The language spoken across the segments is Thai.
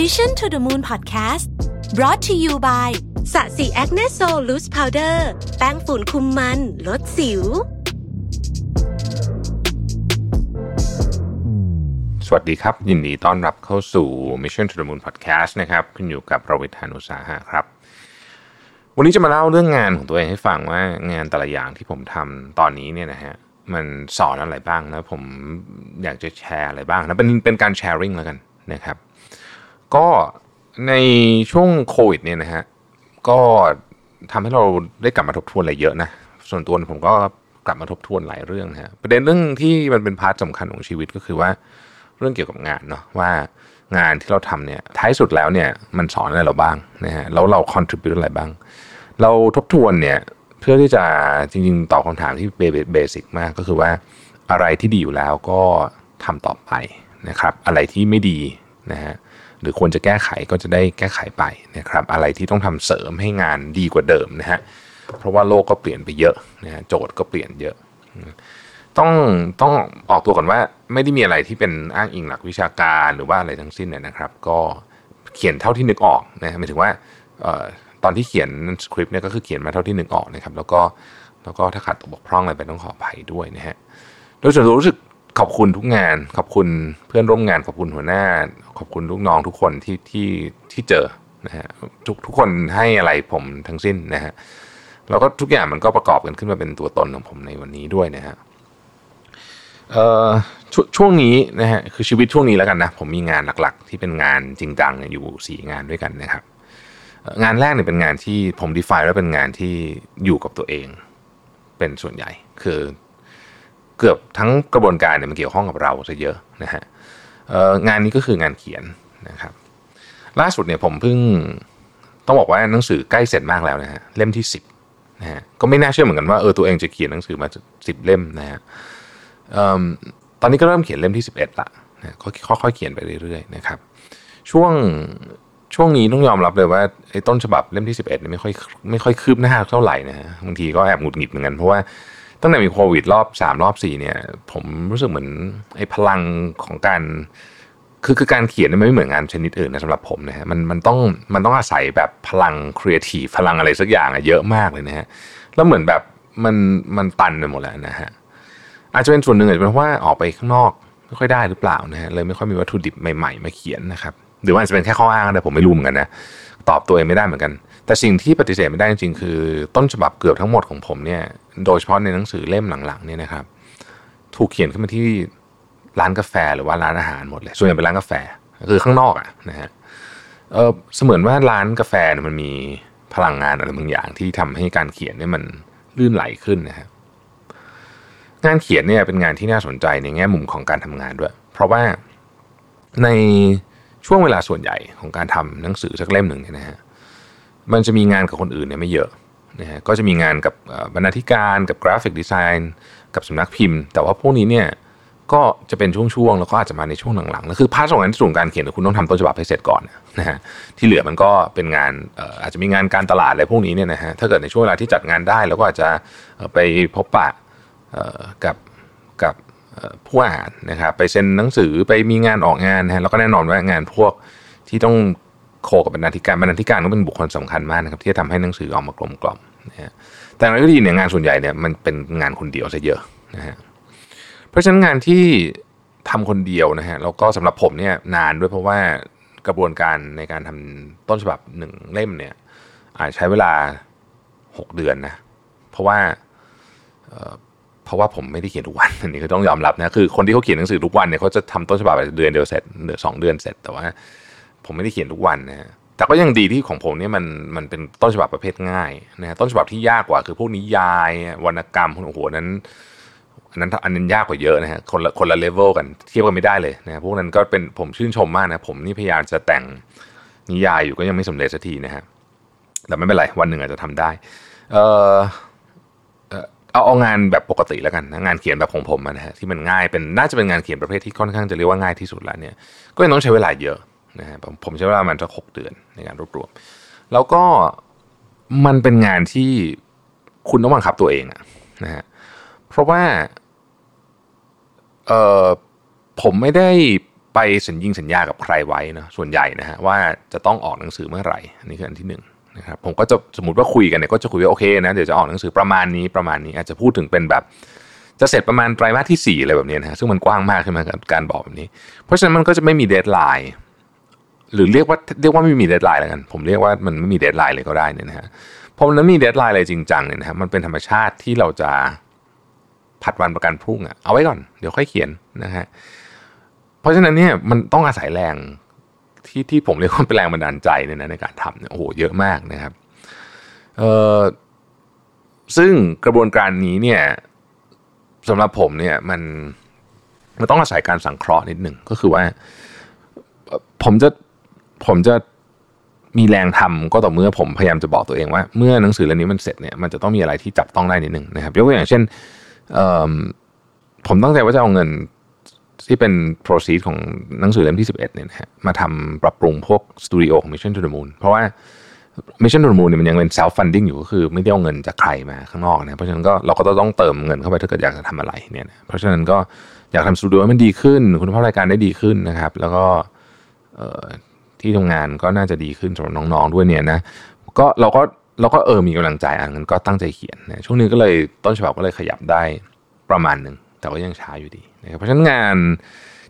Mission to the Moon Podcast brought to you by Sasi Acne Sol Loose Powder แป้งฝุ่นคุมมัน ลดสิว สวัสดีครับ ยินดีต้อนรับเข้าสู่ Mission to the Moon Podcast นะครับคุณอยู่กับรวิศ หาญอุตสาหะครับ วันนี้จะมาเล่าเรื่องงานของตัวเองให้ฟังว่างานแต่ละอย่างที่ผมทำตอนนี้เนี่ยนะฮะมันสอนอะไรบ้างแล้วผมอยากจะแชร์อะไรบ้างนะเป็นเป็นการแชร์ริ่งแล้วกันนะครับ ก็ในช่วงโควิดเนี่ยนะฮะก็ทำให้เราได้กลับมาทบทวนอะไรเยอะนะ ส่วนตัวผมก็กลับมาทบทวนหลายเรื่องนะฮะประเด็นเรื่องที่มันเป็นพาร์ทสำคัญของชีวิตก็คือว่าเรื่องเกี่ยวกับงานเนาะว่างานที่เราทำเนี่ยท้ายสุดแล้วเนี่ยมันสอนอะไรเราบ้างนะฮะแล้วเรา contribute อะไรบ้าง เราทบทวนเนี่ยเพื่อที่จะจริงๆตอบคำถามที่เบสิกมากก็คือว่าอะไรที่ดีอยู่แล้วก็ทำต่อไปนะครับ อะไรที่ไม่ดีนะฮะ หรือควรจะแก้ไขก็จะได้แก้ไขไปนะครับอะไรที่ต้องทำเสริมให้งานดีกว่าเดิมนะฮะเพราะว่าโลกก็เปลี่ยนไปเยอะนะฮะโจทย์ก็เปลี่ยนเยอะ ต้องต้องออกตัวก่อนว่าไม่ได้มีอะไรที่เป็นอ้างอิงหลักวิชาการหรือว่าอะไรทั้งสิ้นเนี่ยนะครับ ก็เขียนเท่าที่นึกออกนะหมายถึงว่าตอนที่เขียนสคริปต์เนี่ยก็คือเขียนมาเท่าที่นึกออกนะครับแล้วก็แล้วก็ถ้าขาดตกบกพร่องอะไรไปต้องขออภัยด้วยนะฮะโดยส่วนตัวรู้สึก ขอบคุณทุกงาน ขอบคุณเพื่อนร่วมงาน ขอบคุณหัวหน้า ขอบคุณลูกน้องทุกคนที่ที่ที่เจอนะฮะทุกทุกคนให้อะไรผมทั้งสิ้นนะฮะแล้วก็ทุกอย่างมันก็ประกอบกันขึ้นมาเป็นตัวตนของผมในวันนี้ด้วยนะฮะเอ่อชช่วงนี้นะฮะคือชีวิตช่วงนี้แล้วกันนะ ผมมีงานหลักๆ ที่เป็นงานจริงจังอยู่สี่งานด้วยกันนะครับ งานแรกเนี่ยเป็นงานที่ผม define ว่าเป็นงานที่อยู่กับตัวเอง เป็นส่วนใหญ่ คือ เกือบทั้งกระบวนการเนี่ยมันเกี่ยวข้องกับเราซะเยอะนะฮะงานนี้ก็คืองานเขียนนะครับ ล่าสุดเนี่ยผมเพิ่งต้องบอกว่าหนังสือใกล้เสร็จมากแล้วนะฮะเล่มที่สิบนะฮะก็ไม่น่าเชื่อเหมือนกันว่าเออตัวเองจะเขียนหนังสือมาสิบเล่มนะฮะตอนนี้ก็เริ่มเขียนเล่มที่สิบเอ็ดละนะค่อยๆเขียนไปเรื่อยๆนะครับ ช่วงช่วงนี้ต้องยอมรับเลยว่าไอ้ต้นฉบับเล่มที่ 11เนี่ยไม่ค่อยไม่ค่อยคืบหน้าเท่าไหร่นะฮะบางทีก็แอบหงุดหงิดเหมือนกันเพราะว่า ตั้งแต่มีโควิดรอบ3รอบ4เนี่ย ผมรู้สึกเหมือนไอ้พลังของการคือคือการเขียนไม่เหมือนงานชนิดอื่นนะสำหรับผมนะฮะมันมันต้องมันต้องอาศัยแบบพลังครีเอทีฟพลังอะไรสักอย่างอะเยอะมากเลยนะฮะแล้วเหมือนแบบมันมันตันไปหมดแล้วนะฮะอาจจะเป็นส่วนหนึ่งอาจจะเป็นเพราะว่าออกไปข้างนอกไม่ค่อยได้หรือเปล่านะฮะเลยไม่ค่อยมีวัตถุดิบใหม่ๆมาเขียนนะครับหรือว่าอาจะเป็นแค่ข้ออ้างแต่ผมไม่รู้เหมือนกันนะตอบตัวเองไม่ได้เหมือนกัน แต่สิ่งที่ปฏิเสธไม่ได้จริงๆคือ ต้นฉบับเกือบทั้งหมดของผมเนี่ยโดยเฉพาะในหนังสือเล่มหลังๆเนี่ยนะครับ ถูกเขียนขึ้นมาที่ร้านกาแฟหรือว่าร้านอาหารหมดเลยส่วนใหญ่เป็นร้านกาแฟคือข้างนอกอะนะฮะเออเสมือนว่าร้านกาแฟเนี่ยมันมีพลังงานอะไรบางอย่างที่ทำให้การเขียนเนี่ยมันลื่นไหลขึ้นนะฮะงานเขียนเนี่ยเป็นงานที่น่าสนใจในแง่มุมของการทำงานด้วย เพราะว่าในช่วงเวลาส่วนใหญ่ของการทำหนังสือสักเล่มหนึ่งเนี่ยนะฮะ มันจะมีงานกับคนอื่นเนี่ยไม่เยอะนะฮะก็จะมีงานกับบรรณาธิการกับ graphic design กับสำนักพิมพ์ แต่ว่าพวกนี้เนี่ยก็จะเป็นช่วงๆ แล้วก็อาจจะมาในช่วงหลังๆแล้วคือ part ของงานที่สูงการเขียนคุณต้องทำต้นฉบับให้เสร็จก่อนนะฮะที่เหลือมันก็เป็นงานอาจจะมีงานการตลาดอะไรพวกนี้เนี่ยนะฮะถ้าเกิดในช่วงเวลาที่จัดงานได้เราก็อาจจะไปพบปะกับกับผู้อ่านนะครับไปเซ็นหนังสือไปมีงานออกงานนะฮะแล้วก็แน่นอนว่างานพวกที่ต้อง โคกับบรรณาธิการบรรณาธิการก็เป็นบุคคลสำคัญมากนะครับที่จะทำให้หนังสือออกมากลมกล่อมนะฮะแต่ในที่เนี่ยงานส่วนใหญ่เนี่ยมันเป็นงานคนเดียวซะเยอะนะฮะเพราะฉะนั้นงานที่ทำคนเดียวนะฮะแล้วก็สำหรับผมเนี่ยนานด้วยเพราะว่ากระบวนการในการทำต้นฉบับหนึ่งเล่มเนี่ยอาจใช้เวลาหกเดือนนะเพราะว่าเพราะว่าผมไม่ได้เขียนทุกวันอันนี้ก็ต้องยอมรับนะคือคนที่เขาเขียนหนังสือทุกวันเนี่ยเขาจะทำต้นฉบับเดือนเดียวเสร็จหรือสองเดือนเสร็จแต่ว่า ผมไม่ได้เขียนทุกวันนะฮะแต่ก็ยังดีที่ของผมเนี่ยมันมันเป็นต้นฉบับประเภทง่ายนะฮะต้นฉบับที่ยากกว่าคือพวกนิยายวรรณกรรมโอ้โหนั้นอันนั้นอันนั้นยากกว่าเยอะนะฮะคนละคนละเลเวลกันเทียบกันไม่ได้เลยนะพวกนั้นก็เป็นผมชื่นชมมากนะผมนี่พยายามจะแต่งนิยายอยู่ก็ยังไม่สำเร็จสักทีนะฮะแต่ไม่เป็นไรวันหนึ่งอาจจะทำได้ เอ่อเอาเอางานแบบปกติแล้วกันนะงานเขียนแบบของผมนะฮะที่มันง่ายเป็นน่าจะเป็นงานเขียนประเภทที่ค่อนข้างจะเรียกว่าง่ายที่สุดแล้วเนี่ยก็ยังต้องใช้เวลาเยอะ นะฮะผมใช้เวลามันสักหกเดือนในการรวบรวม แล้วก็มันเป็นงานที่คุณต้องบังคับตัวเองอะนะฮะเพราะว่าเออผมไม่ได้ไปสัญญิงสัญญากับใครไว้นะส่วนใหญ่นะฮะว่าจะต้องออกหนังสือเมื่อไหร่อันนี้คืออันที่หนึ่งนะครับผมก็จะสมมติว่าคุยกันเนี่ยก็จะคุยว่าโอเคนะเดี๋ยวจะออกหนังสือประมาณนี้ประมาณนี้ อาจจะพูดถึงเป็นแบบ จะเสร็จประมาณไตรมาสที่4อะไรแบบนี้นะซึ่งมันกว้างมากใช่ไหมการบอกแบบนี้ เพราะฉะนั้นมันก็จะไม่มี deadline หรือเรียกว่าเรียกว่าไม่มี deadline แล้วกัน ผมเรียกว่ามันไม่มี deadline เลยก็ได้เนี่ยนะฮะพอมันไม่มี deadline อะไรจริงจังเนี่ยนะฮะมันเป็นธรรมชาติที่เราจะผัดวันประกันพรุ่งอะเอาไว้ก่อนเดี๋ยวค่อยเขียนนะฮะเพราะฉะนั้นเนี่ยมันต้องอาศัยแรงที่ที่ผมเรียกว่าเป็นแรงบันดาลใจเนี่ยนะในการทำเนี่ยโอ้โหเยอะมากนะครับเอ่อซึ่งกระบวนการนี้เนี่ยสำหรับผมเนี่ยมันมันต้องอาศัยการสังเคราะห์นิดหนึ่งก็คือว่า ผมจะ ผมจะมีแรงทำก็ต่อเมื่อผมพยายามจะบอกตัวเองว่า เมื่อหนังสือเล่มนี้มันเสร็จเนี่ยมันจะต้องมีอะไรที่จับต้องได้นิดหนึ่งนะครับยกตัวอย่างเช่นผมตั้งใจว่าจะเอาเงินที่เป็น proceed ของหนังสือเล่มที่ 11เนี่ยนะฮะมาทำปรับปรุงพวกสตูดิโอของ Mission to the Moon เพราะว่า Mission to the Moon เนี่ยมันยังเป็น self funding อยู่ก็คือไม่ได้เอาเงินจากใครมาข้างนอกนะเพราะฉะนั้นก็เราก็ต้องเติมเงินเข้าไปถ้าเกิดอยากจะทำอะไรเนี่ยเพราะฉะนั้นก็อยากทำสตูดิโอให้มันดีขึ้น คุณภาพรายการได้ดีขึ้นนะครับ แล้วก็ ที่ทำงานก็น่าจะดีขึ้นสำหรับน้องๆด้วยเนี่ยนะก็เราก็เราก็เออมีกำลังใจอะงั้นก็ตั้งใจเขียนนะช่วงนี้ก็เลยต้นฉบับก็เลยขยับได้ประมาณหนึ่งแต่ก็ยังช้าอยู่ดีนะครับเพราะฉะนั้นงาน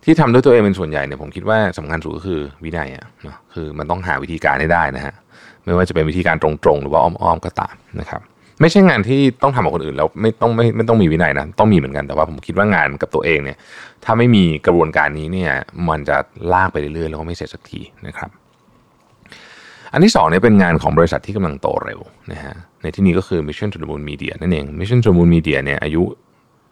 ที่ทำด้วยตัวเองเป็นส่วนใหญ่เนี่ยผมคิดว่าสำคัญสุดก็คือวินัยอะนะคือมันต้องหาวิธีการให้ได้นะฮะไม่ว่าจะเป็นวิธีการตรงๆ หรือว่าอ้อมๆก็ตามนะครับ ไม่ใช่งานที่ต้องทำกับคนอื่นแล้วไม่ต้องไม่ไม่ต้องมีวินัยนะต้องมีเหมือนกันแต่ว่าผมคิดว่างานกับตัวเองเนี่ย ถ้าไม่มีกระบวนการนี้เนี่ย มันจะลากไปเรื่อยๆแล้วก็ไม่เสร็จสักทีนะครับ อันที่สองเนี่ยเป็นงานของบริษัทที่กำลังโตเร็วนะฮะในที่นี้ก็คือ Mission to the Moon Media นั่นเอง Mission to the Moon Media เนี่ยอายุ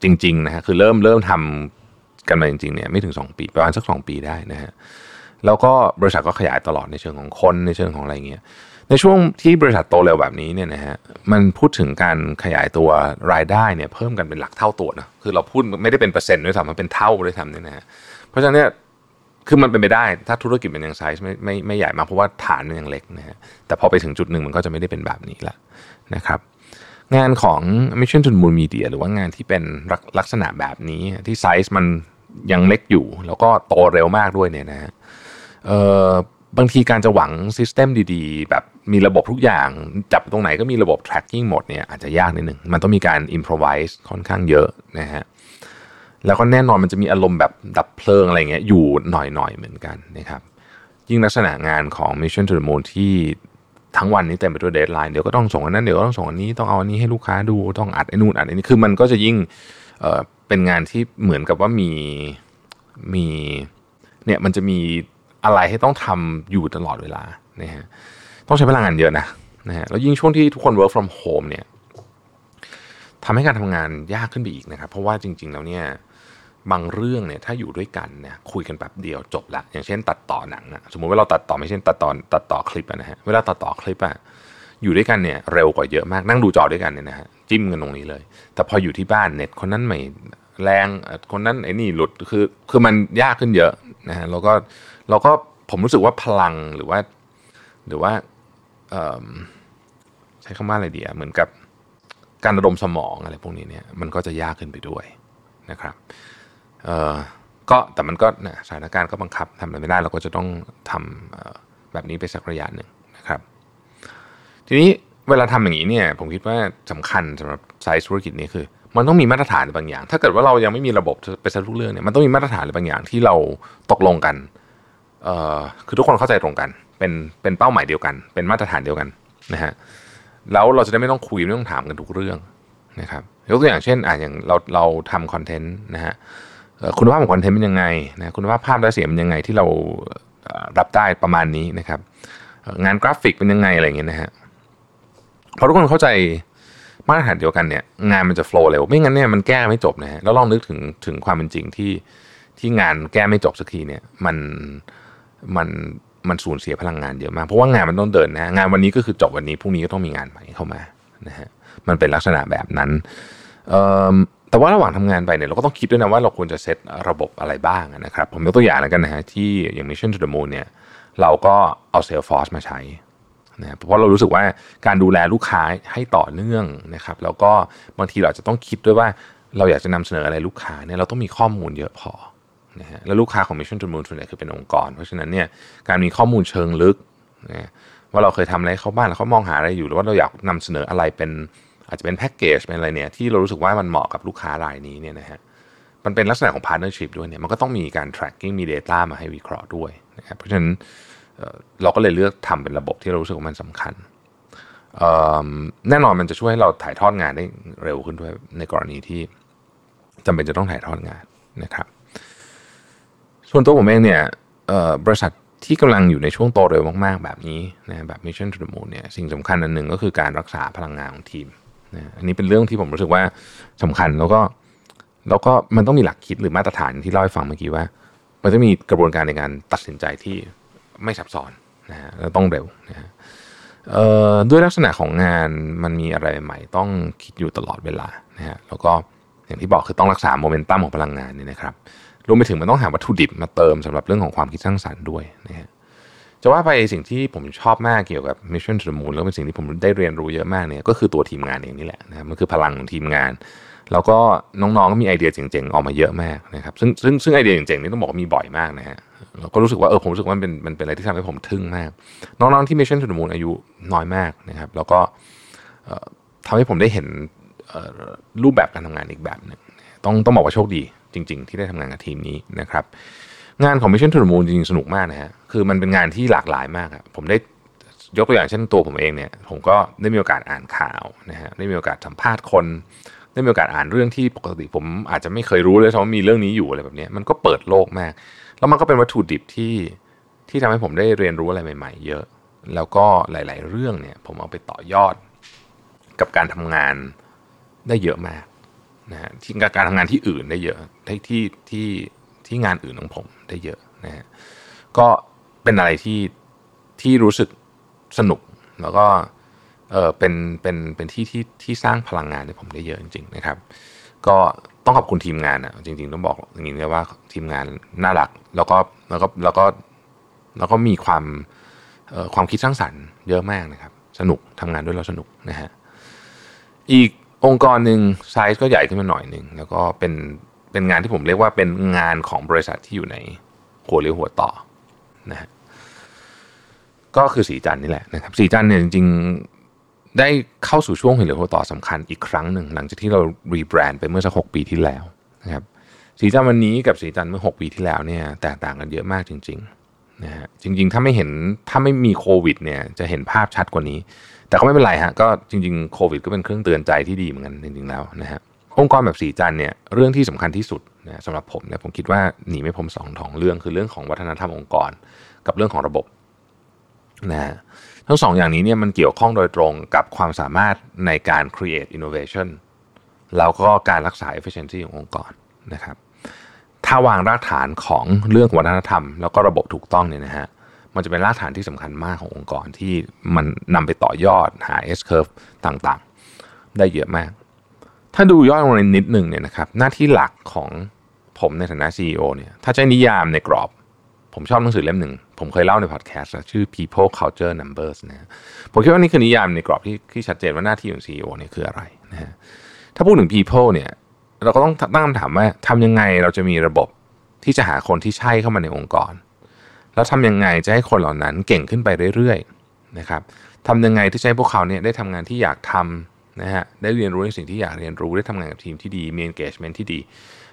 จริงๆนะฮะคือเริ่มเริ่มทำกันมาจริงๆเนี่ยไม่ถึง 2 ปีประมาณสัก 2 ปีได้นะฮะแล้วก็บริษัทก็ขยายตลอดในเชิงของคนในเชิงของอะไรเงี้ย ในช่วงที่บริษัทโตเร็วแบบนี้เนี่ยนะฮะมันพูดถึงการขยายตัวรายได้เนี่ยเพิ่มกันเป็นหลักเท่าตัวนะคือเราพูดไม่ได้เป็นเปอร์เซ็นต์ด้วยซ้ำมันเป็นเท่าด้วยซ้ำเนี่ยนะฮะเพราะฉะนั้นเนี่ยคือมันเป็นไปได้ถ้าธุรกิจมันยังไซส์ไม่ไม่ไม่ใหญ่มากเพราะว่าฐานมันยังเล็กนะฮะแต่พอไปถึงจุดหนึ่งมันก็จะไม่ได้เป็นแบบนี้ละนะครับงานของ Mission to the Moon Media หรือว่างานที่เป็นลักษณะแบบนี้ที่ไซส์มันยังเล็กอยู่ แล้วก็โตเร็วมากด้วยเนี่ยนะฮะ บางทีการจะหวัง system ดีๆ แบบมีระบบทุกอย่าง จับตรงไหนก็มีระบบ tracking หมดเนี่ยอาจจะยากนิดหนึ่งมันต้องมีการ improvise ค่อนข้างเยอะนะฮะแล้วก็แน่นอนมันจะมีอารมณ์แบบดับเพลิงอะไรเงี้ยอยู่หน่อยๆเหมือนกันนะครับยิ่งลักษณะงานของ Mission to the Moon ที่ทั้งวันนี้เต็มไปด้วยเดทไลน์เดี๋ยวก็ต้องส่งอันนั้นเดี๋ยวก็ต้องส่งอันนี้ต้องเอาอันนี้ให้ลูกค้าดูต้องอัดไอ้นู่นอัดไอ้นี่คือมันก็จะยิ่งเเป็นงานที่เหมือนกับว่ามีมีเนี่ยมันจะมี อะไรให้ต้องทำอยู่ตลอดเวลานะฮะต้องใช้พลังงานเยอะนะนะฮะแล้วยิ่งช่วงที่ทุกคน work from home เนี่ยทำให้การทำงานยากขึ้นไปอีกนะครับ เพราะว่าจริง ๆ แล้วเนี่ยบางเรื่องเนี่ยถ้าอยู่ด้วยกันเนี่ยคุยกันแบบเดียวจบละอย่างเช่น ตัดต่อหนังอะสมมุติว่าเราตัดต่อไม่ใช่ตัดต่อตัดต่อคลิปนะฮะเวลาตัดต่อคลิปอะอยู่ด้วยกันเนี่ยเร็วกว่าเยอะมากนั่งดูจอด้วยกันเนี่ยนะฮะจิ้มกันตรงนี้เลย แต่พออยู่ที่บ้านเน็ตคนนั้นไม่แรงคนนั้นไอ้นี่หลุดคือคือมันยากขึ้นเยอะนะฮะแล้วก็ เราก็ผมรู้สึกว่าพลังหรือว่า หรือว่าใช้คำว่าอะไรดีอะเหมือนกับการระดมสมองอะไรพวกนี้เนี่ยมันก็จะยากขึ้นไปด้วยนะครับเออก็แต่มันก็นะสถานการณ์ก็บังคับทำอะไรไม่ได้เราก็จะต้องทำแบบนี้ไปสักระยะหนึ่งนะครับ ทีนี้เวลาทำอย่างนี้เนี่ยผมคิดว่าสำคัญสำหรับไซส์ธุรกิจนี้คือ มันต้องมีมาตรฐานบางอย่าง ถ้าเกิดว่าเรายังไม่มีระบบไปซะทุกเรื่องเนี่ยมันต้องมีมาตรฐานบางอย่างที่เราตกลงกัน คือทุกคนเข้าใจตรงกัน เป็นเป็นเป้าหมายเดียวกัน เป็นมาตรฐานเดียวกันนะฮะแล้วเราจะได้ไม่ต้องคุยไม่ต้องถามกันทุกเรื่องนะครับยกตัวอย่างเช่นอ่าอย่างเราเราทำคอนเทนต์นะฮะคุณภาพของคอนเทนต์เป็นยังไงนะคุณภาพภาพและเสียงเป็นยังไงที่เรารับได้ประมาณนี้นะครับ งานกราฟิกเป็นยังไงอะไรอย่างเงี้ยนะฮะพอทุกคนเข้าใจมาตรฐานเดียวกันเนี่ยงานมันจะโฟล์เร็วไม่งั้นเนี่ยมันแก้ไม่จบนะฮะแล้วลองนึกถึงถึงความเป็นจริงที่ที่งานแก้ไม่จบสักทีเนี่ยมัน มันมันสูญเสียพลังงานเยอะมาก เพราะว่างานมันต้องเดินนะงานวันนี้ก็คือจบวันนี้พรุ่งนี้ก็ต้องมีงานใหม่เข้ามานะฮะมันเป็นลักษณะแบบนั้นแต่ว่าระหว่างทำงานไปเนี่ยเราก็ต้องคิดด้วยนะว่าเราควรจะเซตระบบอะไรบ้างนะครับ ผมยกตัวอย่างแล้วกันนะฮะที่อย่าง Mission to the Moon เนี่ยเราก็เอา Salesforce มาใช้นะเพราะเรารู้สึกว่าการดูแลลูกค้าให้ต่อเนื่องนะครับ แล้วก็บางทีเราจะต้องคิดด้วยว่าเราอยากจะนำเสนออะไรลูกค้าเนี่ยเราต้องมีข้อมูลเยอะพอ นะฮะแล้วลูกค้าของ Mission to Moon ส่วนใหญ่คือเป็นองค์กร เพราะฉะนั้นเนี่ยการมีข้อมูลเชิงลึกนะว่าเราเคยทำอะไรเขาบ้างแล้วเขามองหาอะไรอยู่ หรือว่าเราอยากนำเสนออะไรเป็นอาจจะเป็นแพ็กเกจเป็นอะไรเนี่ยที่เรารู้สึกว่ามันเหมาะกับลูกค้ารายนี้เนี่ยนะฮะมันเป็นลักษณะของ partnership ด้วยเนี่ยมันก็ต้องมีการ tracking มี data มาให้วิเคราะห์ด้วยนะครับเพราะฉะนั้นเราก็เลยเลือกทำเป็นระบบที่เรารู้สึกว่ามันสำคัญแน่นอนมันจะช่วยให้เราถ่ายทอดงานได้เร็วขึ้นด้วยในกรณีที่จำเป็นจะต้องถ่ายทอดงานนะครับ ส่วนตัวผมเองเนี่ยบริษัทที่กำลังอยู่ในช่วงโตเร็วมากๆ แบบนี้นะแบบ Mission to the Moon เนี่ยสิ่งสำคัญอันหนึ่งก็คือการรักษาพลังงานของทีมนะอันนี้เป็นเรื่องที่ผมรู้สึกว่าสำคัญแล้วก็แล้วก็มันต้องมีหลักคิดหรือมาตรฐานที่เล่าให้ฟังเมื่อกี้ว่า มันจะมีกระบวนการในการตัดสินใจที่ไม่ซับซ้อนนะฮะแล้วต้องเร็วนะฮะด้วยลักษณะของงานมันมีอะไรใหม่ต้องคิดอยู่ตลอดเวลานะฮะแล้วก็อย่างที่บอกคือต้องรักษาโมเมนตัมของพลังงานนี่นะครับ รวมไปถึงมันต้องหาวัตถุดิบมาเติมสำหรับเรื่องของความคิดสร้างสรรค์ด้วยนะฮะจะว่าไปสิ่งที่ผมชอบมากเกี่ยวกับ Mission to the Moon แล้วเป็นสิ่งที่ผมได้เรียนรู้เยอะมากเนี่ยก็คือตัวทีมงานเองนี่แหละนะมันคือพลังของทีมงาน แล้วก็น้องๆก็มีไอเดียเจ๋งๆออกมาเยอะมากนะครับซึ่งซึ่งซึ่งไอเดียเจ๋งๆนี่ต้องบอกว่ามีบ่อยมากนะฮะเราก็รู้สึกว่าเออผมรู้สึกว่ามันเป็นมันเป็นอะไรที่ทำให้ผมทึ่งมาก น้องๆที่ Mission to the Moon อายุน้อยมากนะครับ แล้วก็ทำให้ผมได้เห็นรูปแบบการทำงานอีกแบบหนึ่งต้องต้องบอกว่าโชคดี จริง ๆ ที่ได้ทำงานกับทีมนี้นะครับงานของ Mission to the Moon จริงๆ สนุกมากนะฮะคือมันเป็นงานที่หลากหลายมากครับผมได้ยกตัวอย่างเช่นตัวผมเองเนี่ยผมก็ได้มีโอกาสอ่านข่าวนะฮะได้มีโอกาสสัมภาษณ์คนได้มีโอกาสอ่านเรื่องที่ปกติผมอาจจะไม่เคยรู้เลยว่ามีเรื่องนี้อยู่อะไรแบบนี้มันก็เปิดโลกมาก แล้วมันก็เป็นวัตถุดิบที่ที่ทำให้ผมได้เรียนรู้อะไรใหม่ ๆ เยอะ แล้วก็หลาย ๆ เรื่องเนี่ยผมเอาไปต่อยอดกับการทำงานได้เยอะมาก นะฮะที่การทำงานที่อื่นได้เยอะที่ที่ที่ที่งานอื่นของผมได้เยอะนะฮะก็เป็นอะไรที่ที่รู้สึกสนุกแล้วก็เออเป็นเป็นเป็นที่ที่ที่สร้างพลังงานให้ผมได้เยอะจริง ๆ นะครับ ก็ต้องขอบคุณทีมงานอะจริง ๆ ต้องบอกอย่างนี้เลยว่าทีมงานน่ารักแล้วก็แล้วก็แล้วก็แล้วก็มีความความคิดสร้างสรรค์เยอะมากนะครับ สนุกทำงานด้วยเราสนุกนะฮะอีก องค์กรหนึ่งไซส์ก็ใหญ่ขึ้นมาหน่อยหนึ่งแล้วก็เป็นเป็นงานที่ผมเรียกว่าเป็นงานของบริษัทที่อยู่ในหัวเรียวหัวต่อนะฮะก็คือสีจันนี่แหละนะครับสีจันเนี่ยจริงๆได้เข้าสู่ช่วงหัวเรียวหัวต่อสำคัญอีกครั้งหนึ่งหลังจากที่เรารีแบรนด์ไปเมื่อสักหปีที่แล้วนะครับสีจันวันนี้กับสีจันเมื่อ 6 ปีที่แล้วเนี่ยแตกต่างกันเยอะมากจริงๆนะฮะจริง ๆ ถ้าไม่เห็นถ้าไม่มีโควิดเนี่ยจะเห็นภาพชัดกว่านี้ แต่ก็ไม่เป็นไรฮะก็จริงๆโควิดก็เป็นเครื่องเตือนใจที่ดีเหมือนกันจริงๆแล้วนะฮะองค์กรแบบสีจันเนี่ยเรื่องที่สำคัญที่สุดนะสำหรับผมเนี่ยผมคิดว่าหนีไม่พ้นสองทองเรื่องคือเรื่องของวัฒนธรรมองค์กร กับเรื่องของระบบนะฮะทั้งสองอย่างนี้เนี่ยมันเกี่ยวข้องโดยตรงกับความสามารถในการ create innovation แล้วก็การรักษา efficiency ขององค์กรนะครับ ถ้าวางรากฐานของเรื่องวัฒนธรรม แล้วก็ระบบถูกต้องเนี่ยนะฮะ มันจะเป็นรากฐานที่สำคัญมากขององค์กรที่มันนำไปต่อยอดหา S curve ต่างๆ ได้เยอะมาก ถ้าดูย่อยลงในนิดหนึ่งเนี่ยนะครับ หน้าที่หลักของผมในฐานะ CEO เนี่ยถ้าใช้นิยามในกรอบ ผมชอบหนังสือเล่มหนึ่ง ผมเคยเล่าในพอดแคสต์ชื่อ People Culture Numbers นะผมคิดว่านี่คือนิยามในกรอบที่ที่ชัดเจนว่าหน้าที่ของ CEO เนี่ยคืออะไรนะฮะถ้าพูดถึง people เนี่ยเราก็ต้องตั้งคำถามว่าทำยังไงเราจะมีระบบที่จะหาคนที่ใช่เข้ามาในองค์กร แล้วทำยังไงจะให้คนเหล่านั้นเก่งขึ้นไปเรื่อยๆนะครับทำยังไงที่จะให้พวกเขาเนี่ยได้ทำงานที่อยากทำนะฮะได้เรียนรู้ในสิ่งที่อยากเรียนรู้ได้ทำงานกับทีมที่ดีมี engagement ที่ดี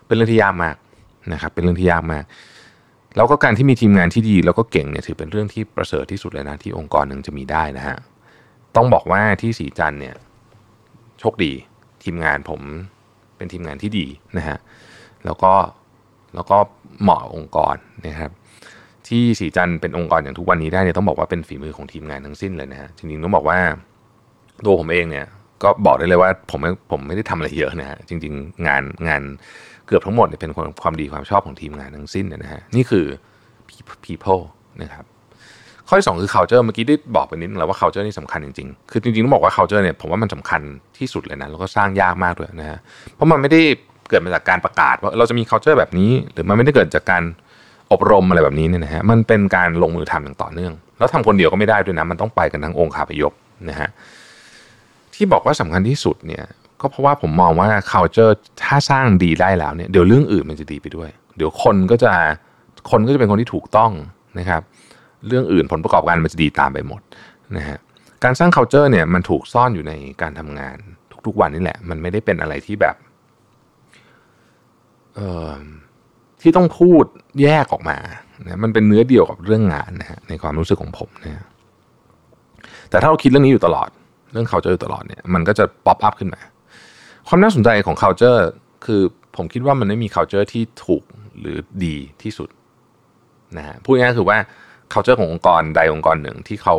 เป็นเรื่องที่ยากมากนะครับเป็นเรื่องที่ยากมาก แล้วก็การที่มีทีมงานที่ดีแล้วก็เก่งเนี่ยถือเป็นเรื่องที่ประเสริฐที่สุดเลยนะที่องค์กรหนึ่งจะมีได้นะฮะต้องบอกว่าที่สีจันเนี่ยโชคดีทีมงานผมเป็นทีมงานที่ดีนะฮะแล้วก็แล้วก็เหมาะองค์กรนะครับ ที่สีจันเป็นองค์กรอย่างทุกวันนี้ได้เนี่ยต้องบอกว่าเป็นฝีมือของทีมงานทั้งสิ้นเลยนะฮะจริงๆต้องบอกว่าตัวผมเองเนี่ยก็บอกได้เลยว่าผมผมไม่ได้ทำอะไรเยอะนะฮะจริง ๆ งานงานเกือบทั้งหมดเนี่ยเป็นความดีความชอบของทีมงานทั้งสิ้นนะฮะนี่คือ people นะครับข้อที่สองคือ culture เมื่อกี้ได้บอกไปนิดนึงแล้วว่า culture นี่สำคัญจริงๆ คือจริงๆต้องบอกว่า culture เนี่ยผมว่ามันสำคัญที่สุดเลยนะแล้วก็สร้างยากมากด้วยนะฮะเพราะมันไม่ได้เกิดมาจากการประกาศว่าเราจะมี culture แบบนี้ หรือมันไม่ได้เกิดจากการ อบรมอะไรแบบนี้เนี่ยนะฮะมันเป็นการลงมือทำอย่างต่อเนื่อง แล้วทำคนเดียวก็ไม่ได้ด้วยนะมันต้องไปกันทั้งองค์คาพยพนะฮะที่บอกว่าสำคัญที่สุดเนี่ยก็เพราะว่าผมมองว่า culture ถ้าสร้างดีได้แล้วเนี่ยเดี๋ยวเรื่องอื่นมันจะดีไปด้วย เดี๋ยวคนก็จะคนก็จะเป็นคนที่ถูกต้องนะครับ เรื่องอื่นผลประกอบการมันจะดีตามไปหมดนะฮะการสร้าง culture เนี่ยมันถูกซ่อนอยู่ในการทำงานทุกๆวันนี่แหละ มันไม่ได้เป็นอะไรที่แบบเออ ที่ต้องพูดแยกออกมานะมันเป็นเนื้อเดียวกับเรื่องงานนะฮะในความรู้สึกของผมนะแต่ถ้าเราคิดเรื่องนี้อยู่ตลอด เรื่อง culture อยู่ตลอดเนี่ยมันก็จะ pop up ขึ้นมา ความน่าสนใจของ culture คือผมคิดว่ามันไม่มี culture ที่ถูกหรือดีที่สุดนะฮะพูดง่ายๆคือว่า culture ขององค์กรใดองค์กรหนึ่งที่เขา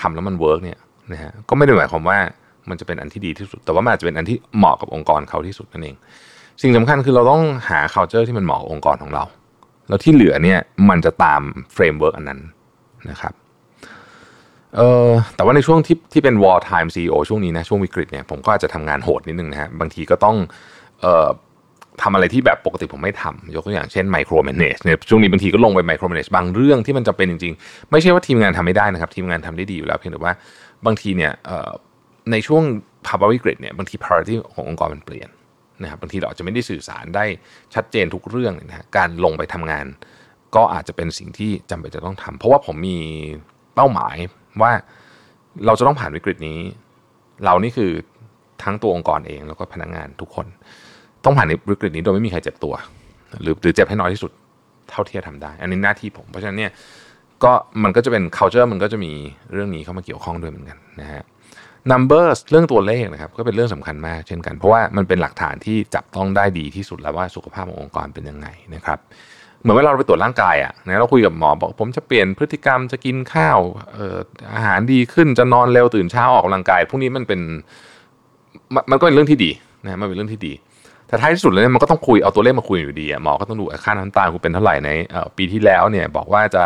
ทำแล้วมันเวิร์กเนี่ยนะฮะก็ไม่ได้หมายความว่ามันจะเป็นอันที่ดีที่สุด แต่ว่ามันอาจจะเป็นอันที่เหมาะกับองค์กรเขาที่สุดนั่นเอง สิ่งสำคัญคือเราต้องหา culture ที่มันเหมาะกับองค์กรของเรา แล้วที่เหลือเนี่ยมันจะตาม framework อันนั้นนะครับเออแต่ว่าในช่วงที่ที่เป็น wartime CEO ช่วงนี้นะช่วงวิกฤตเนี่ยผมก็อาจจะทำงานโหดนิดนึงนะฮะบางทีก็ต้องเอ่อทำอะไรที่แบบปกติผมไม่ทำยกตัวอย่างเช่น micro manage เนี่ยช่วงนี้บางทีก็ลงไป micro manage บางเรื่องที่มันจะเป็นจริง ๆ ไม่ใช่ว่าทีมงานทำไม่ได้นะครับ ทีมงานทำได้ดีอยู่แล้วเพียงแต่ว่าบางทีเนี่ยในช่วงภาวะวิกฤตเนี่ยบางที priority ขององค์กรมันเปลี่ยน นะครับบางทีเราอาจจะไม่ได้สื่อสารได้ชัดเจนทุกเรื่องนะฮะการลงไปทำงาน ก็อาจจะเป็นสิ่งที่จำเป็นจะต้องทำเพราะว่าผมมีเป้าหมายว่าเราจะต้องผ่านวิกฤตนี้ เรานี่คือทั้งตัวองค์กรเองแล้วก็พนักงงานทุกคน ต้องผ่านวิกฤตนี้โดยไม่มีใครเจ็บตัว หรือหรือเจ็บให้น้อยที่สุดเท่าที่จะทำได้ อันนี้หน้าที่ผม เพราะฉะนั้นเนี่ยก็มันก็จะเป็น culture มันก็จะมีเรื่องนี้เข้ามาเกี่ยวข้องด้วยเหมือนกันนะฮะ numbers เรื่องตัวเลขนะครับก็เป็นเรื่องสำคัญมากเช่นกัน เพราะว่ามันเป็นหลักฐานที่จับต้องได้ดีที่สุดแล้วว่าสุขภาพขององค์กรเป็นยังไงนะครับเหมือนเวลาเราไปตรวจร่างกายอะนะเราคุยกับหมอบอกผมจะเปลี่ยนพฤติกรรมจะกินข้าวอออาหารดีขึ้นจะนอนเร็วตื่นเช้าออกกำลังกายพวกนี้มันเป็นมันก็เป็นเรื่องที่ดีนะมันเป็นเรื่องที่ดี แต่ท้ายที่สุดแล้วเนี่ยมันก็ต้องคุยเอาตัวเลขมาคุยอยู่ดีอะหมอก็ต้องดูค่าน้ำตาลคุณเป็นเท่าไหร่ในปีที่แล้วเนี่ยบอกว่าจะ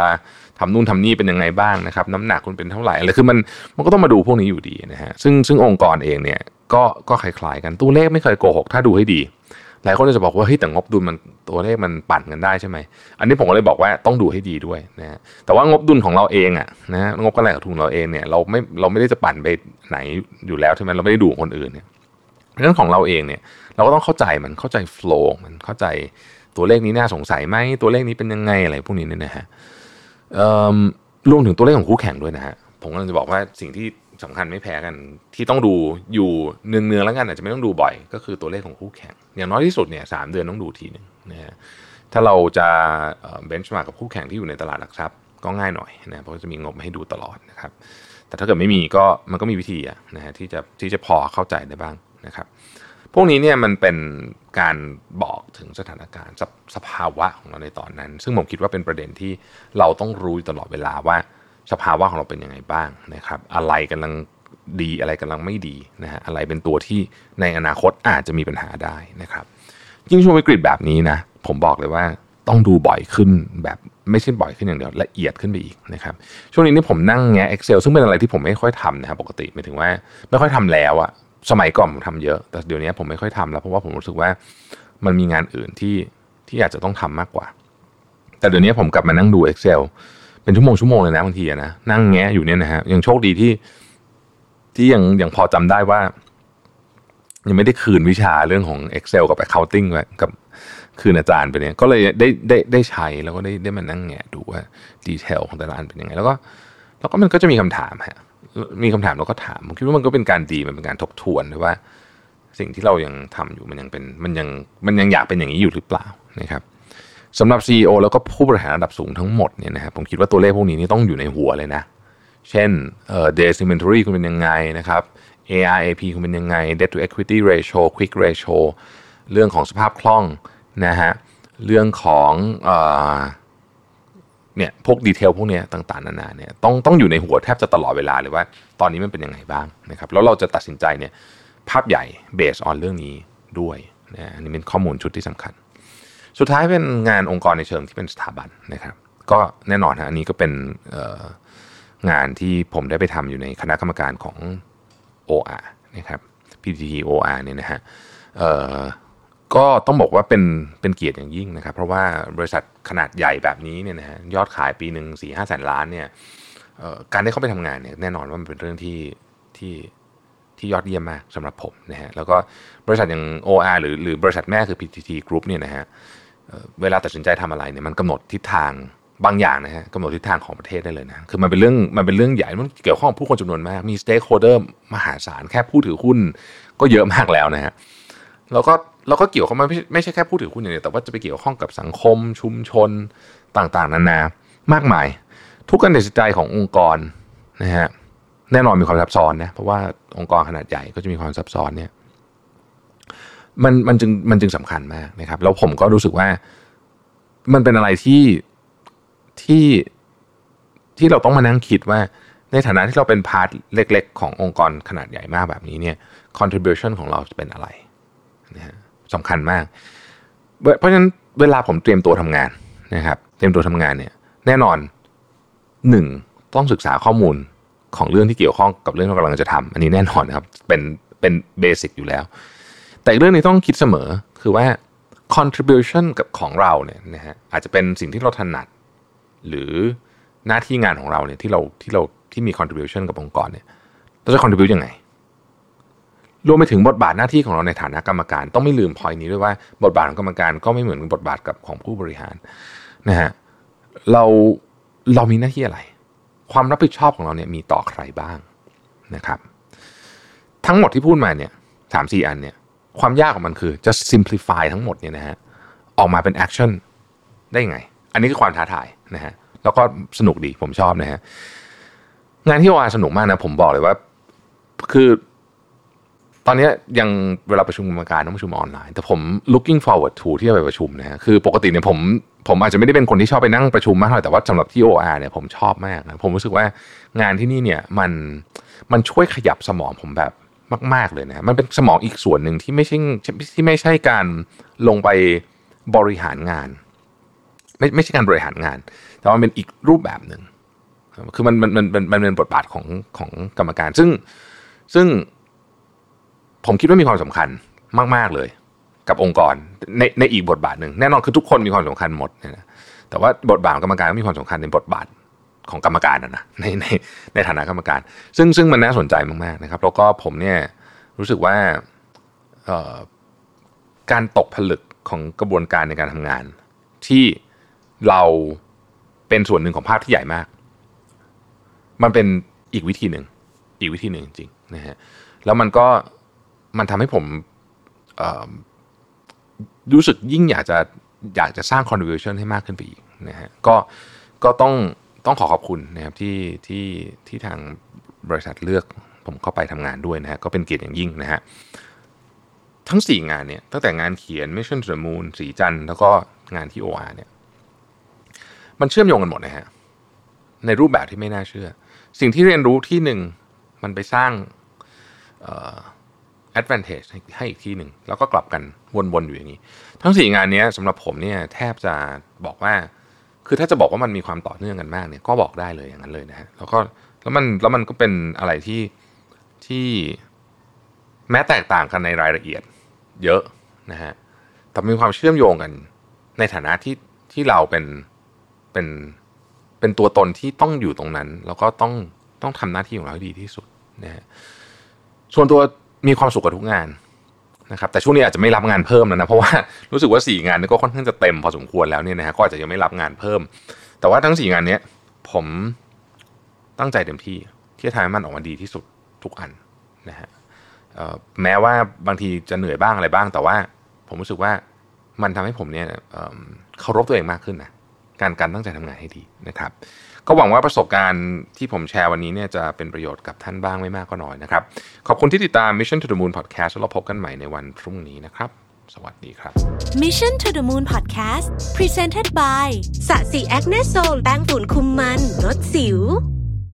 ทำนู่นทำนี่เป็นยังไงบ้างนะครับ น้ำหนักคุณเป็นเท่าไหร่อะไรคือมันมันก็ต้องมาดูพวกนี้อยู่ดีนะฮะซึ่งซึ่งองค์กรเองเนี่ยก็ก็คล้ายๆกันตัวเลขไม่เคยโกหกถ้าดูให้ดีหลายคนจะบอกว่าเฮ้ยแต่งบดุลมันตัวเลขมันปั่นกันได้ใช่ไหมอันนี้ผมก็เลยบอกว่าต้องดูให้ดีด้วยนะแต่ว่างบดุลของเราเองอะนะงบกำไรของทุนเราเองเนี่ยเราไม่เราไม่ได้จะปั่นไปไหนอยู่แล้วใช่ไหมเราไม่ได้ดูคนอื่นเนี่ยเรื่องของเราเองเนี่ยเราก็ต้องเข้าใจมันเข้าใจโฟล์มันเข้าใจตัวเลขนี้น่าสงสัยไหมตัวเลขนี้เป็นยังไงอะไรพวกนี้เนี่ยนะฮะ รวมถึงตัวเลขของคู่แข่งด้วยนะฮะผมกำลังจะบอกว่าสิ่งที่สำคัญไม่แพ้กันที่ต้องดูอยู่เนืองๆแล้วกันอาจจะไม่ต้องดูบ่อย ก็คือตัวเลขของคู่แข่ง อย่างน้อยที่สุดเนี่ยสเดือนต้องดูทีหนึ่งนะฮะถ้าเราจะเบนช์มากับคู่แข่งที่อยู่ในตลาดหลักทรัพย์ก็ง่ายหน่อยนะเพราะจะมีงบให้ดูตลอดนะครับ แต่ถ้าเกิดไม่มีก็มันก็มีวิธีนะฮะที่จะที่จะพอเข้าใจได้บ้างนะครับ พวกนี้เนี่ยมันเป็นการบอกถึงสถานการณ์สภาวะของเราในตอนนั้น ซึ่งผมคิดว่าเป็นประเด็นที่เราต้องรู้ตลอดเวลาว่าสภาวะของเราเป็นยังไงบ้างนะครับ อะไรกำลังดีอะไรกำลังไม่ดีนะฮะอะไรเป็นตัวที่ในอนาคตอาจจะมีปัญหาได้นะครับยิ่งช่วงวิกฤตแบบนี้นะผมบอกเลยว่าต้องดูบ่อยขึ้นแบบไม่ใช่บ่อยขึ้นอย่างเดียวละเอียดขึ้นไปอีกนะครับช่วงนี้นี่ผมนั่งแงะ Excel ซึ่งเป็นอะไรที่ผมไม่ค่อยทำนะครับปกติหมายถึงว่าไม่ค่อยทำแล้วอะ สมัยก่อนผมทำเยอะ แต่เดี๋ยวนี้ผมไม่ค่อยทำแล้วเพราะว่าผมรู้สึกว่ามันมีงานอื่นที่ที่อาจจะต้องทำมากกว่า แต่เดี๋ยวนี้ผมกลับมานั่งดู Excel เป็นชั่วโมงชั่วโมงเลยนะบางทีนะนั่งแงะอยู่เนี่ยนะฮะยังโชคดีที่ ที่ยังยังพอจำได้ว่า ยังไม่ได้คืนวิชาเรื่องของ Excel กับ Accounting ไว้กับคืนอาจารย์ไปเนี่ยก็เลยได้ได้ได้ใช้แล้วก็ได้ได้มานั่งแงะดูว่าดีเทลของแต่ละอันเป็นยังไง แล้วก็ แล้วก็มันก็จะมีคำถามฮะ มีคำถามแล้วก็ถามผมคิดว่ามันก็เป็นการดีมันเป็นการทบทวนว่า สิ่งที่เรายังทำอยู่มันยังเป็นมันยังมันยังอยากเป็นอย่างนี้อยู่หรือเปล่านะครับสำหรับ CEO แล้วก็ผู้บริหารระดับสูงทั้งหมดเนี่ยนะครับผมคิดว่าตัวเลขพวกนี้นี่ต้องอยู่ในหัวเลยนะ เช่นเอ่อ days inventory คุณเป็นยังไงนะครับ ARAP คุณเป็นยังไง debt to equity ratio quick ratio เรื่องของสภาพคล่องนะฮะเรื่องของเอ่อ เนี่ยพวกดีเทลพวกนี้ต่างๆนานาเนี่ยต้องต้องอยู่ในหัวแทบจะตลอดเวลาเลยว่า ตอนนี้มันเป็นยังไงบ้างนะครับแล้วเราจะตัดสินใจเนี่ยภาพใหญ่เบสออนเรื่องนี้ด้วยนะอันนี้เป็นข้อมูลชุดที่สำคัญ สุดท้ายเป็นงานองค์กรในเชิงที่เป็นสถาบันนะครับ ก็แน่นอนฮะอันนี้ก็เป็นงานที่ผมได้ไปทำอยู่ในคณะกรรมการของ OR นะครับ PTT OR เนี่ยนะฮะ ก็ต้องบอกว่าเป็นเป็นเกียรติอย่างยิ่งนะครับ เพราะว่าบริษัทขนาดใหญ่แบบนี้เนี่ยนะฮะยอดขายปีหนึ่งสี่ห้าแสนล้านเนี่ยการได้เข้าไปทำงานเนี่ยแน่นอนว่ามันเป็นเรื่องที่ที่ที่ยอดเยี่ยมมากสำหรับผมนะฮะแล้วก็บริษัทอย่าง OR หรือหรือบริษัทแม่คือ PTT Group เนี่ยนะฮะเวลาตัดสินใจทำอะไรเนี่ยมันกำหนดทิศทางบางอย่างนะฮะกำหนดทิศทางของประเทศได้เลยนะคือมันเป็นเรื่องมันเป็นเรื่องใหญ่มันเกี่ยวข้องกับผู้คนจำนวนมากมี stakeholder มหาศาลแค่ผู้ถือหุ้นก็เยอะมากแล้วนะฮะแล้วก็ เราก็เกี่ยวข้องไม่ไม่ใช่แค่ผู้ถือหุ้นอย่างเดียวแต่ว่าจะไปเกี่ยวข้องกับสังคมชุมชนต่างๆ นานามากมาย ทุกการตัดสินใจขององค์กรนะฮะแน่นอนมีความซับซ้อนนะเพราะว่าองค์กรขนาดใหญ่ก็จะมีความซับซ้อนเนี่ยมันมันจึงมันจึงสำคัญมากนะครับ แล้วผมก็รู้สึกว่ามันเป็นอะไรที่ที่ที่เราต้องมานั่งคิดว่า ในฐานะที่เราเป็นพาร์ทเล็ก ๆ ขององค์กรขนาดใหญ่มากแบบนี้เนี่ย contribution ของเราจะเป็นอะไรนะฮะ สำคัญมาก เพราะฉะนั้นเวลาผมเตรียมตัวทำงานนะครับ เตรียมตัวทำงานเนี่ยแน่นอนหนึ่งต้องศึกษาข้อมูลของเรื่องที่เกี่ยวข้องกับเรื่องที่เรากำลังจะทำอันนี้แน่นอนนะครับเป็นเป็นเบสิกอยู่แล้ว แต่เรื่องนี้ต้องคิดเสมอคือว่า contribution กับของเราเนี่ยนะฮะอาจจะเป็นสิ่งที่เราถนัด หรือหน้าที่งานของเราเนี่ยที่เราที่เราที่มี contribution กับองค์กรเนี่ยเราจะ contribute ยังไง รวมไปถึงบทบาทหน้าที่ของเราในฐานะกรรมการ ต้องไม่ลืมพอยนี้ด้วยว่าบทบาทของกรรมการก็ไม่เหมือนบทบาทกับของผู้บริหารนะฮะเราเรามีหน้าที่อะไร ความรับผิดชอบของเราเนี่ยมีต่อใครบ้างนะครับ ทั้งหมดที่พูดมาเนี่ยสามสี่อันเนี่ยความยากของมันคือจะ simplify ทั้งหมดเนี่ยนะฮะออกมาเป็น action ได้ไง อันนี้คือความท้าทายนะฮะแล้วก็สนุกดีผมชอบนะฮะงานที่โออาสนุกมากนะผมบอกเลยว่า คือ อนนี้ยังเวลาประชุมกรรมการต้องประชุมออนไลน์ แต่ผม looking forward to ที่จะไปประชุมนะคือปกติเนี่ยผมผมอาจจะไม่ได้เป็นคนที่ชอบไปนั่งประชุมมากเท่าไหร่แต่ว่าสำหรับที่ OR เนี่ยผมชอบมากนะผมรู้สึกว่างานที่นี่เนี่ยมันมันช่วยขยับสมองผมแบบมาก ๆ เลยนะมันเป็นสมองอีกส่วนหนึ่งที่ไม่ใช่ที่ไม่ใช่การลงไปบริหารงาน ไม่ไม่ใช่การบริหารงาน แต่ว่าเป็นอีกรูปแบบหนึ่งคือมันมันมันมันมันเป็นบทบาทของของกรรมการ ซึ่งซึ่ง ผมคิดว่ามีความสำคัญมาก ๆเลย กับองค์กรในในอีกบทบาทหนึ่งแน่นอนคือทุกคนมีความสำคัญหมดนะแต่ว่าบทบาทกรรมการก็มีความสำคัญในบทบาทของกรรมการนะนะในในในฐานะกรรมการ ซึ่งซึ่งมันน่าสนใจมากๆนะครับ แล้วก็ผมเนี่ยรู้สึกว่าการตกผลึกของกระบวนการในการทำงาน ที่เราเป็นส่วนหนึ่งของภาพที่ใหญ่มาก มันเป็นอีกวิธีหนึ่งอีกวิธีหนึ่งจริงนะฮะแล้วมันก็ มันทำให้ผมรู้สึกยิ่งอยากจะอยากจะสร้าง contribution ให้มากขึ้นไปอีกนะฮะก็ก็ต้องต้องขอขอบคุณนะครับที่ที่ที่ทางบริษัทเลือกผมเข้าไปทำงานด้วยนะฮะก็เป็นเกียรติอย่างยิ่งนะฮะทั้ง 4 งานเนี่ยตั้งแต่งานเขียน Mission to the Moon สีจันแล้วก็งานที่ OR เนี่ยมันเชื่อมโยงกันหมดนะฮะในรูปแบบที่ไม่น่าเชื่อ สิ่งที่เรียนรู้ที่หนึ่งมันไปสร้าง advantage ให้อีกที่หนึ่งแล้วก็กลับกันวนๆอยู่อย่างนี้ ทั้ง 4 งานนี้สำหรับผมเนี่ยแทบจะบอกว่า คือถ้าจะบอกว่ามันมีความต่อเนื่องกันมากเนี่ยก็บอกได้เลยอย่างนั้นเลยนะฮะแล้วก็แล้วมันแล้วมันก็เป็นอะไรที่ที่แม้แตกต่างกันในรายละเอียด เยอะนะฮะแต่มีความเชื่อมโยงกันในฐานะที่ที่เราเป็นเป็นเป็นตัวตนที่ต้องอยู่ตรงนั้น แล้วก็ต้องต้องทำหน้าที่ของเราให้ดีที่สุดนะฮะส่วนตัว มีความสุขกับทุกงานนะครับแต่ช่วงนี้อาจจะไม่รับงานเพิ่มแล้วนะเพราะว่ารู้สึกว่า 4 งานนี้ก็ค่อนข้างจะเต็มพอสมควรแล้วเนี่ยนะฮะก็อาจจะยังไม่รับงานเพิ่ม แต่ว่าทั้ง 4 งานนี้ผมตั้งใจเต็มที่ที่จะทำให้มันออกมาดีที่สุดทุกอันนะฮะแม้ว่าบางทีจะเหนื่อยบ้างอะไรบ้าง แต่ว่าผมรู้สึกว่ามันทำให้ผมเนี่ยเคารพตัวเองมากขึ้นนะการการตั้งใจทำงานให้ดีนะครับ ก็หวังว่าประสบการณ์ที่ผมแชร์วันนี้เนี่ยจะเป็นประโยชน์กับท่านบ้างไม่มากก็น้อยนะครับ ขอบคุณที่ติดตาม Mission to the Moon Podcast แล้วเราพบกันใหม่ในวันพรุ่งนี้นะครับ สวัสดีครับ Mission to the Moon Podcast Presented by สะสีแอคเนโซลแป้งฝุ่นคุมมันลดสิว